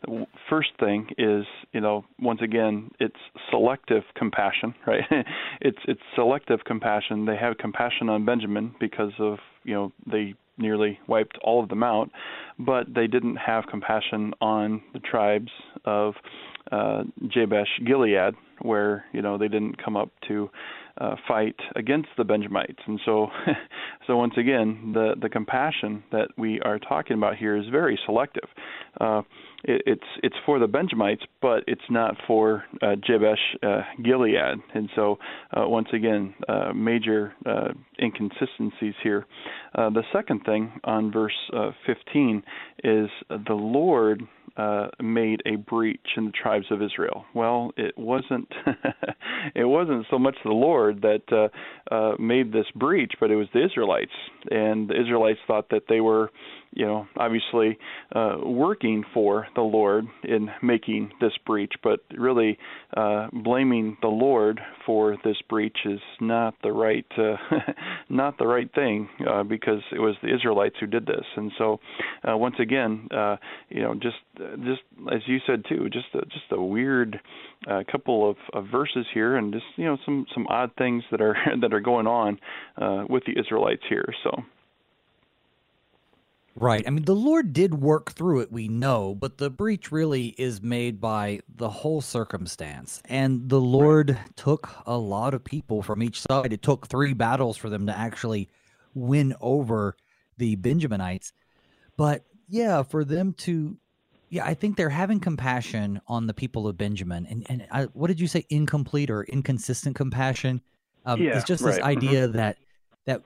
S2: first thing is, you know, once again, it's selective compassion, right? it's it's selective compassion. They have compassion on Benjamin because of, you know, they nearly wiped all of them out, but they didn't have compassion on the tribes of uh, Jabesh Gilead, where you know they didn't come up to uh, fight against the Benjamites. And so, so once again, the the compassion that we are talking about here is very selective. Uh, it, it's it's for the Benjamites, but it's not for uh, Jabesh uh, Gilead. And so, uh, once again, uh, major uh, inconsistencies here. Uh, the second thing on verse uh, 15 is the Lord uh, made a breach in the tribes of Israel. Well, it wasn't it wasn't so much the Lord that uh, uh, made this breach, but it was the Israelites, and the Israelites thought that they were you know, obviously uh, working for the Lord in making this breach, but really uh, blaming the Lord for this breach is not the right uh, not the right thing uh, because it was the Israelites who did this. And so, uh, once again, uh, you know, just just as you said too, just a, just a weird uh, couple of, of verses here, and just you know some some odd things that are that are going on uh, with the Israelites here. So.
S1: Right. I mean, the Lord did work through it, we know, but the breach really is made by the whole circumstance. And the Lord right. took a lot of people from each side. It took three battles for them to actually win over the Benjaminites. But yeah, for them to, yeah, I think they're having compassion on the people of Benjamin. And, and I, what did you say? Incomplete or inconsistent compassion? Um, yeah, it's just right. this mm-hmm. idea mm-hmm. that that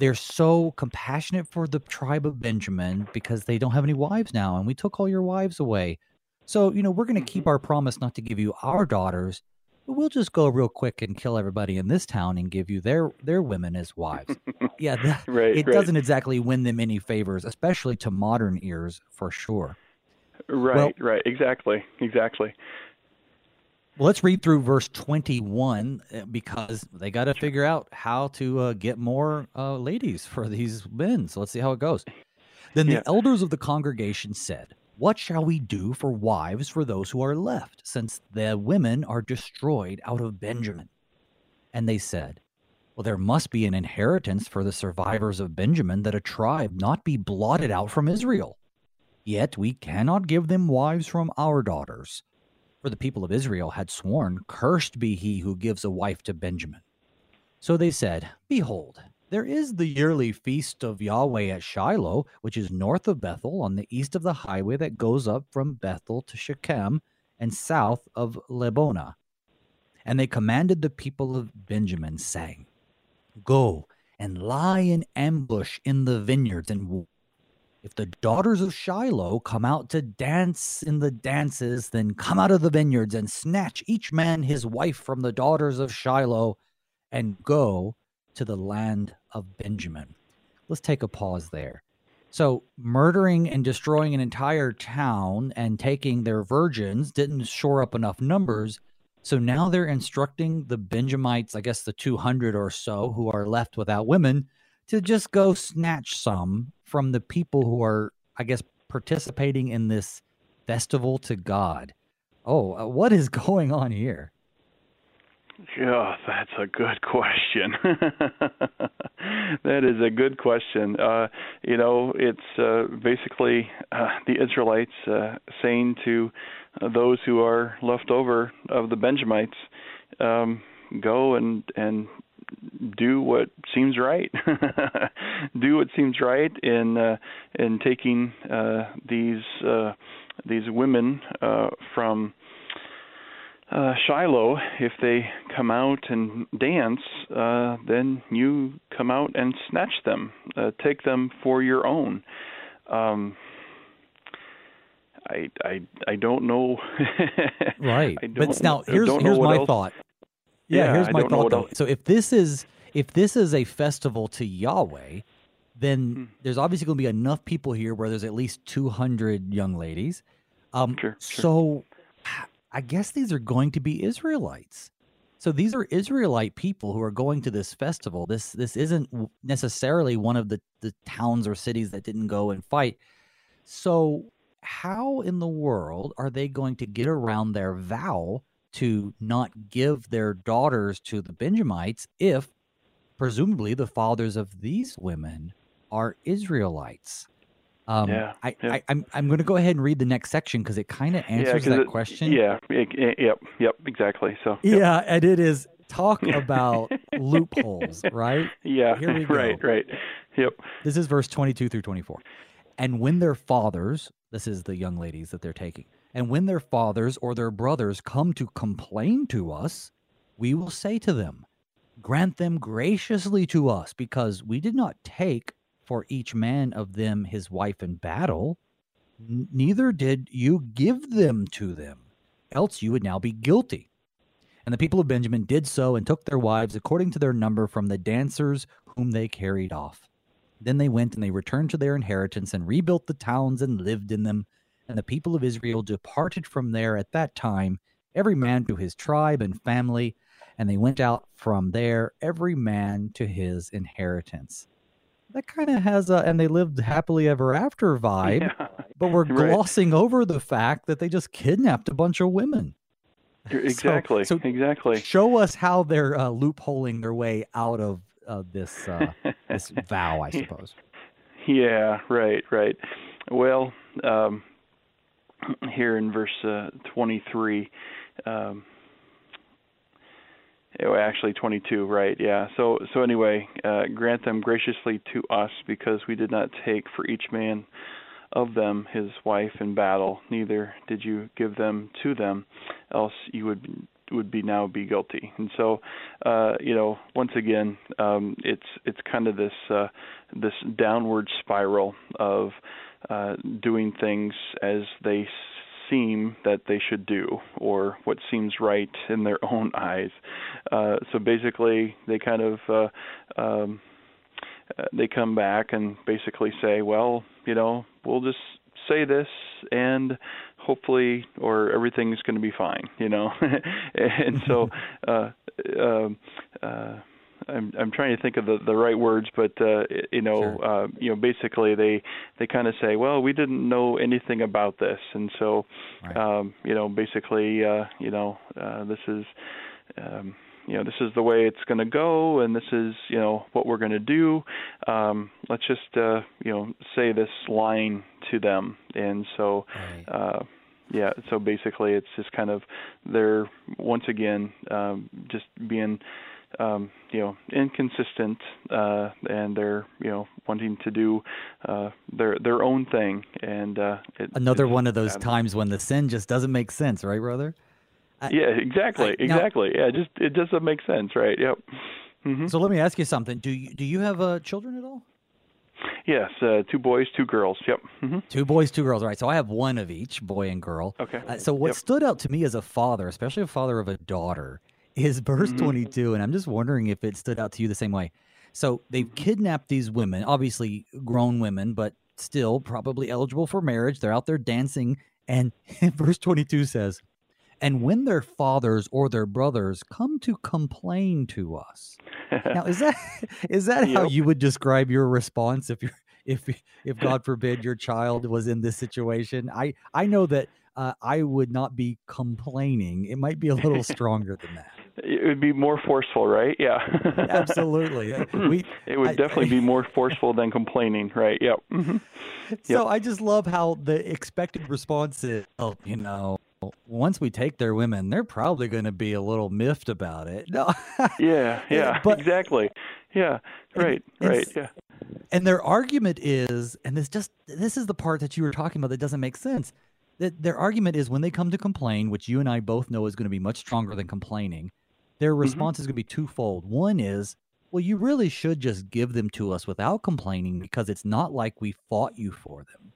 S1: they're so compassionate for the tribe of Benjamin because they don't have any wives now, and we took all your wives away. So, you know, we're going to keep mm-hmm. our promise not to give you our daughters, but we'll just go real quick and kill everybody in this town and give you their their women as wives. yeah, that, right, it right. doesn't exactly win them any favors, especially to modern ears, for sure.
S2: Right, well, right, exactly, exactly.
S1: Well, let's read through verse 21 uh, because they got to figure out how to uh, get more uh, ladies for these men. So let's see how it goes. Then the elders of the congregation said, What shall we do for wives for those who are left, since the women are destroyed out of Benjamin? And they said, Well, there must be an inheritance for the survivors of Benjamin that a tribe not be blotted out from Israel. Yet we cannot give them wives from our daughters for the people of Israel had sworn, Cursed be he who gives a wife to Benjamin. So they said, Behold, there is the yearly feast of Yahweh at Shiloh, which is north of Bethel, on the east of the highway that goes up from Bethel to Shechem, and south of Lebonah. And they commanded the people of Benjamin, saying, Go and lie in ambush in the vineyards and if the daughters of Shiloh come out to dance in the dances, then come out of the vineyards and snatch each man his wife from the daughters of Shiloh and go to the land of Benjamin. Let's take a pause there. So, murdering and destroying an entire town and taking their virgins didn't shore up enough numbers. So now they're instructing the Benjamites, I guess the 200 or so who are left without women, to just go snatch some from the people who are, I guess, participating in this festival to God. Oh, uh, what is going on here?
S2: Yeah, that's a good question. that is a good question. Uh, you know, it's uh, basically uh, the Israelites uh, saying to uh, those who are left over of the Benjamites, um, "Go and and do what seems right. do what seems right in uh, in taking uh, these uh, these women uh, from uh, Shiloh, if they come out and dance, uh, then you come out and snatch them, uh, take them for your own. Um, I I I don't know.
S1: right, but now here's here's my else. thought. Yeah, yeah here's my thought though. So if this is if this is a festival to Yahweh, then hmm. there's obviously going to be enough people here where there's at least 200 young ladies. Um, sure, sure. So I guess these are going to be Israelites. So these are Israelite people who are going to this festival. This this isn't necessarily one of the, the towns or cities that didn't go and fight. So how in the world are they going to get around their vow to not give their daughters to the Benjamites if presumably the fathers of these women are Israelites? Um, yeah, I, yeah. I, I'm I'm going to go ahead and read the next section because it kind of answers yeah, that
S2: it,
S1: question.
S2: Yeah, it, it, yep, yep, exactly. So
S1: yep. yeah, and it is talk about loopholes, right?
S2: Yeah, here we go. Right, right. Yep.
S1: This is verse 22 through 24. And when their fathers, this is the young ladies that they're taking, and when their fathers or their brothers come to complain to us, we will say to them, Grant them graciously to us, because we did not take for each man of them his wife in battle, neither did you give them to them, else you would now be guilty. And the people of Benjamin did so and took their wives according to their number from the dancers whom they carried off. Then they went and they returned to their inheritance and rebuilt the towns and lived in them. And the people of Israel departed from there at that time, every man to his tribe and family, and they went out from there, every man to his inheritance that kind of has a and they lived happily ever after vibe, yeah, but we're right. glossing over the fact that they just kidnapped a bunch of women.
S2: Exactly. So, so exactly.
S1: Show us how they're uh, loopholing their way out of uh, this uh, this vow, I suppose.
S2: Yeah. Right. Right. Well, um, here in verse uh, twenty three. Um, actually 22 right yeah so so anyway uh, grant them graciously to us because we did not take for each man of them his wife in battle neither did you give them to them else you would would be now be guilty and so uh you know once again um it's it's kind of this uh this downward spiral of uh doing things as they seem that they should do or what seems right in their own eyes. Uh, so basically, they kind of uh, um, uh, they come back and basically say, well, you know, we'll just say this and hopefully or everything's going to be fine you know and so uh um uh I'm I'm trying to think of the the right words, but uh, you know, sure. uh, you know, basically they they kind of say, well, we didn't know anything about this, and so, right. um, you know, basically, uh, you know, uh, this is. Um, you know this is the way it's going to go and this is you know what we're going to do um let's just uh you know say this line to them and so right. uh yeah so basically it's just kind of they're once again um just being um, you know inconsistent uh, and they're you know wanting to do uh, their their own thing and uh,
S1: it, another one of those times when the sin just doesn't make sense right brother
S2: I, yeah exactly I, exactly now, yeah just it doesn't make sense right yep
S1: mm-hmm. so let me ask you something do you do you have uh, children at all
S2: Yes, uh, two boys, two girls. Yep.
S1: Mm-hmm. Two boys, two girls. All right. So I have one of each, boy and girl.
S2: Okay.
S1: Uh, so what yep. stood out to me as a father, especially a father of a daughter, is verse mm-hmm. 22 and i'm just wondering if it stood out to you the same way so they've mm-hmm. kidnapped these women obviously grown women but still probably eligible for marriage they're out there dancing and verse 22 says and when their fathers or their brothers come to complain to us now is that is that yep. how you would describe your response if you're if if god forbid your child was in this situation i i know that uh, I would not be complaining. It might be a little stronger than that.
S2: It would be more forceful, right? Yeah.
S1: Absolutely. Uh,
S2: we, it would I, definitely I, be more forceful than complaining, right? Yep. Mm-hmm.
S1: So yep. I just love how the expected response is, oh, you know, once we take their women, they're probably going to be a little miffed about it. No.
S2: yeah, yeah, but, exactly. Yeah, right, and, right, yeah.
S1: And their argument is, and this just this is the part that you were talking about that doesn't make sense that their argument is when they come to complain, which you and I both know is going to be much stronger than complaining, their
S2: Mm-hmm.
S1: response is going to be twofold. One is, well, you really should just give them to us without complaining because it's not like we fought you for them.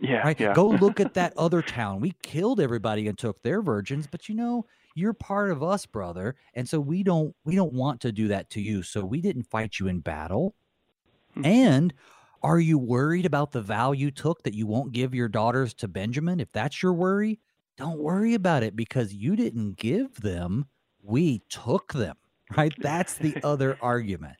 S2: Yeah,
S1: Right?
S2: yeah.
S1: Go look at that other town. We killed everybody and took their virgins, but you know, you're part of us, brother. And so we don't we don't want to do that to you. So we didn't fight you in battle.
S2: Hmm.
S1: And are you worried about the vow you took that you won't give your daughters to Benjamin? If that's your worry, don't worry about it because you didn't give them, we took them. Right? That's the other argument.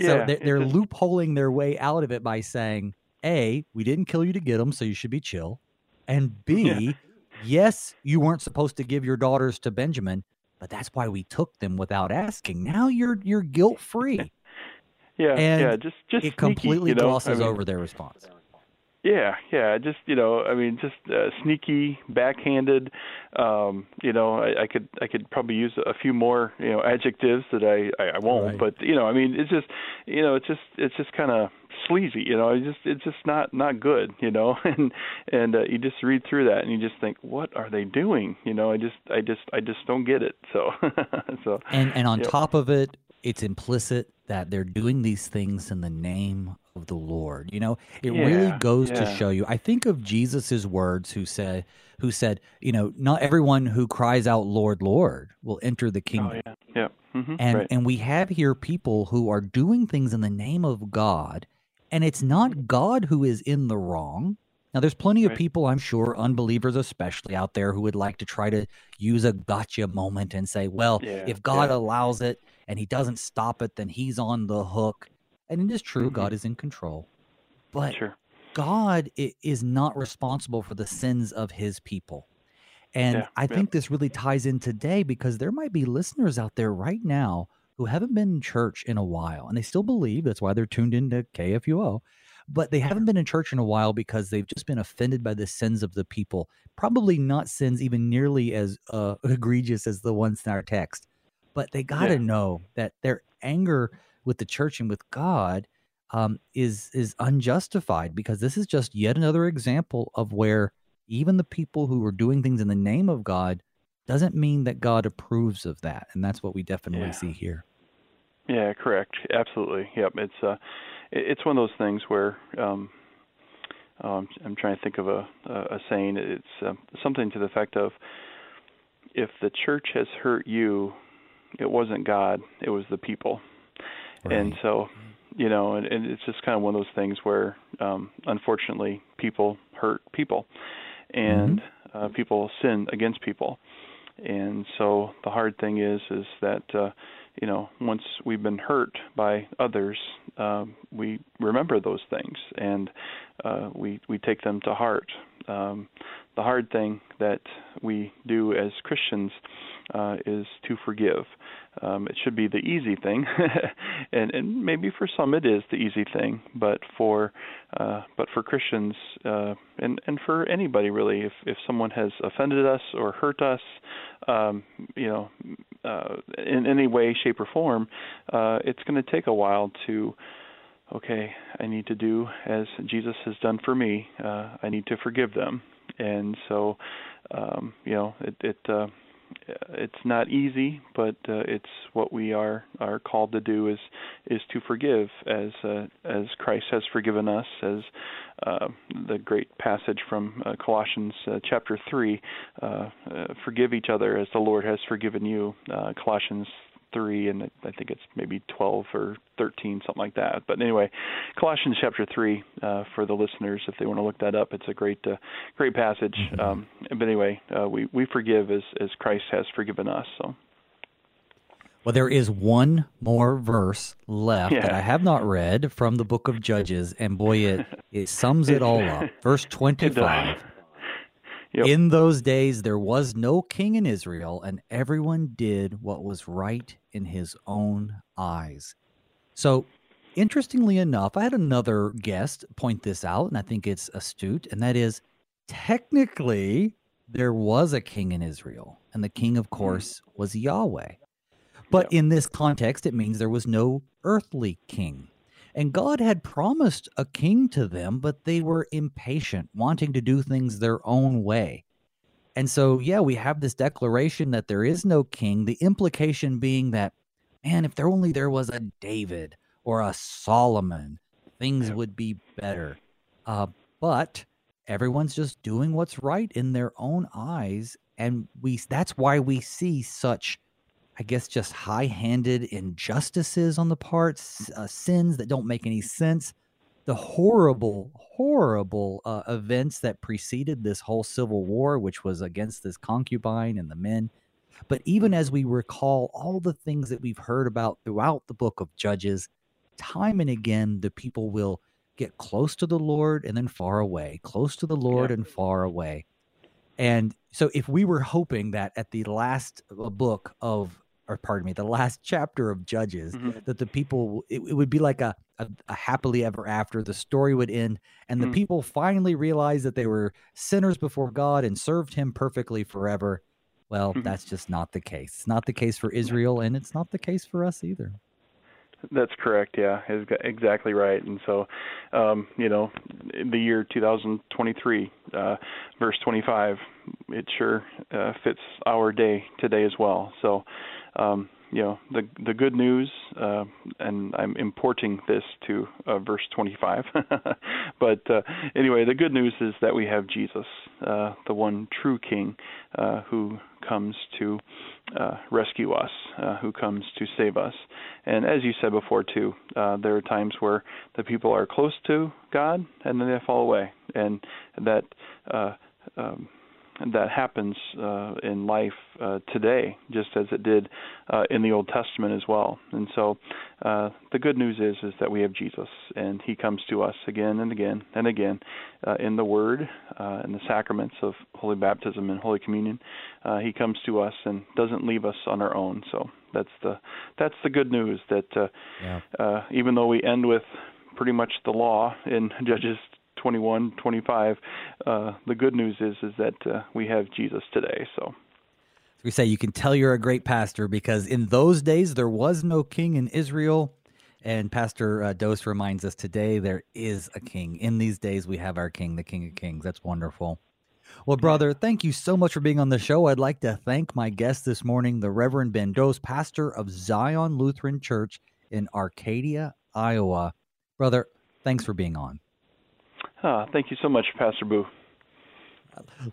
S1: So
S2: Yeah,
S1: they're, they're
S2: just-
S1: loopholing their way out of it by saying, A, we didn't kill you to get them, so you should be chill. And B,
S2: Yeah.
S1: yes, you weren't supposed to give your daughters to Benjamin, but that's why we took them without asking. Now you're you're guilt free.
S2: Yeah,
S1: and
S2: yeah. Just just
S1: it
S2: sneaky,
S1: completely
S2: you know?
S1: glosses
S2: I mean,
S1: over their response.
S2: Yeah, yeah, just you know, I mean, just uh, sneaky, backhanded. Um, you know, I, I could I could probably use a few more you know adjectives that I I, I won't,
S1: Right.
S2: but you know, I mean, it's just you know, it's just it's just kind of sleazy. You know, it's just it's just not not good. You know, and and uh, you just read through that and you just think, what are they doing? You know, I just I just I just don't get it. So so
S1: And and on top of it, it's implicit that they're doing these things in the name of the Lord. You know, it really
S2: Yeah,
S1: goes to show you. I think of Jesus's words who said who said, you know, not everyone who cries out Lord, Lord will enter the kingdom.
S2: oh yeah yeah hmm
S1: And
S2: right.
S1: and we have here people who are doing things in the name of God, and it's not God who is in the wrong. Now, there's plenty of people, I'm sure, unbelievers especially out there, who would like to try to use a gotcha moment and say, well,
S2: Yeah,
S1: if God
S2: yeah.
S1: allows it and he doesn't stop it, then he's on the hook. And it is true,
S2: Mhm.
S1: God is in control. But
S2: sure
S1: God is not responsible for the sins of his people. And
S2: Yeah,
S1: I
S2: yeah.
S1: think this really ties in today because there might be listeners out there right now who haven't been in church in a while and they still believe that's why they're tuned into KFUO, but they haven't been in church in a while because they've just been offended by the sins of the people. Probably not sins even nearly as uh, egregious as the ones in our text, but they got to
S2: Yeah.
S1: know that their anger with the church and with God um, is is unjustified because this is just yet another example of where even the people who are doing things in the name of God doesn't mean that God approves of that, and that's what we definitely
S2: Yeah.
S1: see here.
S2: Yeah, correct. Absolutely. Yep. It's uh, it's one of those things where um, um, I'm trying to think of a a, a saying. It's uh, something to the effect of, if the church has hurt you, it wasn't God, it was the people. And so, you know, and, and it's just kind of one of those things where, um, unfortunately, people hurt people, and uh, people sin against people. And so the hard thing is, is that uh, you know, once we've been hurt by others, um, we remember those things and uh, we we take them to heart. Um, the hard thing that we do as Christians uh, is to forgive. Um, it should be the easy thing, and and maybe for some it is the easy thing, but for uh, but for Christians uh, and and for anybody really, if if someone has offended us or hurt us, um, you know, uh, in any way, shape, or form, uh, it's going to take a while to okay, I need to do as Jesus has done for me. Uh, I need to forgive them, and so um, you know, it it uh, it's not easy, but uh, it's what we are are called to do is is to forgive as uh, as Christ has forgiven us. As uh, the great passage from uh, Colossians uh, chapter three, uh, uh, forgive each other as the Lord has forgiven you. Uh, Colossians three, and I think it's maybe twelve or thirteen, something like that. But anyway, Colossians chapter three uh, for the listeners, if they want to look that up, it's a great uh, great passage.
S1: Mhm.
S2: Um, but anyway, uh, we we forgive as as Christ has forgiven us. So
S1: Well, there is one more verse left that I have not read from the book of Judges, and boy, it it sums it all up. Verse twenty-five.
S2: Yep.
S1: In those days, there was no king in Israel, and everyone did what was right in his own eyes. So, interestingly enough, I had another guest point this out, and I think it's astute, and that is technically there was a king in Israel, and the king, of mm-hmm. course, was Yahweh. But
S2: Yep.
S1: in this context, it means there was no earthly king. And God had promised a king to them, but they were impatient, wanting to do things their own way. And so, yeah, we have this declaration that there is no king, the implication being that, man, if there only there was a David or a Solomon, things would be better. Uh, but everyone's just doing what's right in their own eyes. And we that's why we see such I guess, just high handed injustices on the parts, uh, sins that don't make any sense. The horrible, horrible uh, events that preceded this whole civil war, which was against this concubine and the men. But even as we recall all the things that we've heard about throughout the book of Judges, time and again, the people will get close to the Lord and then far away, close to the Lord yeah. and far away. And so, if we were hoping that at the last uh, book of or pardon me, the last chapter of Judges, mm-hmm. that the people, it, it, would be like a, a, a, happily ever after. The story would end, and mm-hmm. the people finally realized that they were sinners before God and served Him perfectly forever. Well, mm-hmm. that's just not the case. It's not the case for Israel, and it's not the case for us either.
S2: That's correct. Yeah, exactly right. And so, um, you know, in the year 2023, uh, verse 25, it sure uh, fits our day today as well. So, um, you know the the good news, uh, and I'm importing this to uh, verse 25. but uh, anyway, the good news is that we have Jesus, uh, the one true King, uh, who comes to uh, rescue us, who comes to save us. And as you said before too, there are times where the people are close to God and then they fall away, and that. Um, that happens uh, in life uh, today, just as it did uh, in the Old Testament as well. And so, uh, the good news is is that we have Jesus, and He comes to us again and again and again uh, in the Word, uh, in the sacraments of Holy Baptism and Holy Communion. Uh, he comes to us and doesn't leave us on our own. So that's the that's the good news. That yeah. even though we end with pretty much the law in Judges 21, 25. Uh, the good news is is that uh, we have Jesus today. So
S1: we say you can tell you're a great pastor because in those days there was no king in Israel. And Pastor uh, Dose reminds us today there is a king. In these days, we have our king, the King of Kings. That's wonderful. Well, brother, thank you so much for being on the show. I'd like to thank my guest this morning, the Reverend Ben Dose, pastor of Zion Lutheran Church in Arcadia, Iowa. Brother, thanks for being on.
S2: Ah, thank you so much, Pastor Booe.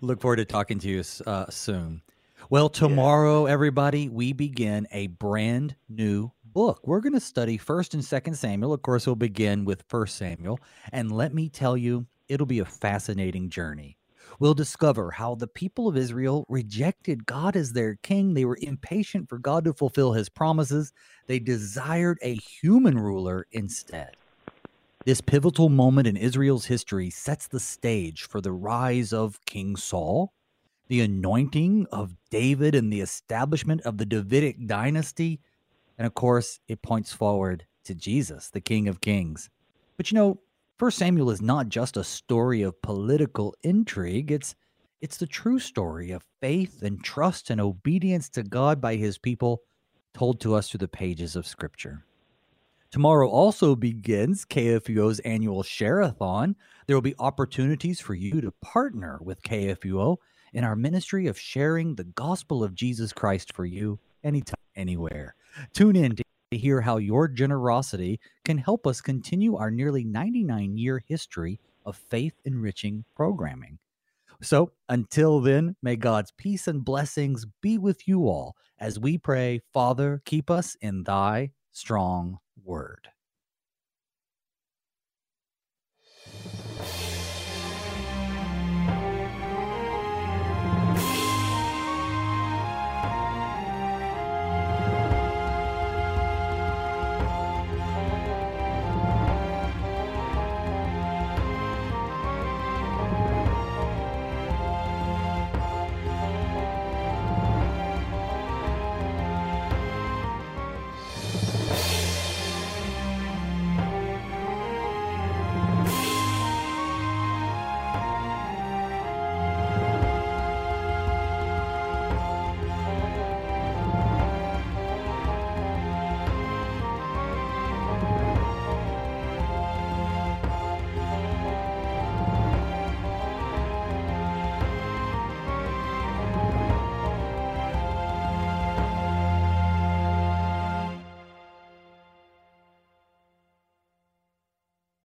S1: Look forward to talking to you uh, soon. Well, tomorrow, yeah. everybody, we begin a brand new book. We're going to study 1st and 2nd Samuel. Of course, we'll begin with 1st Samuel. And let me tell you, it'll be a fascinating journey. We'll discover how the people of Israel rejected God as their king. They were impatient for God to fulfill his promises. They desired a human ruler instead. This pivotal moment in Israel's history sets the stage for the rise of King Saul, the anointing of David, and the establishment of the Davidic dynasty. And of course, it points forward to Jesus, the King of Kings. But you know, 1 Samuel is not just a story of political intrigue, it's it's the true story of faith and trust and obedience to God by his people told to us through the pages of scripture. Tomorrow also begins KFUO's annual Share-a-thon. There will be opportunities for you to partner with KFUO in our ministry of sharing the gospel of Jesus Christ for you anytime, anywhere. Tune in to hear how your generosity can help us continue our nearly 99 year history of faith enriching programming. So until then, may God's peace and blessings be with you all as we pray, Father, keep us in thy strong word.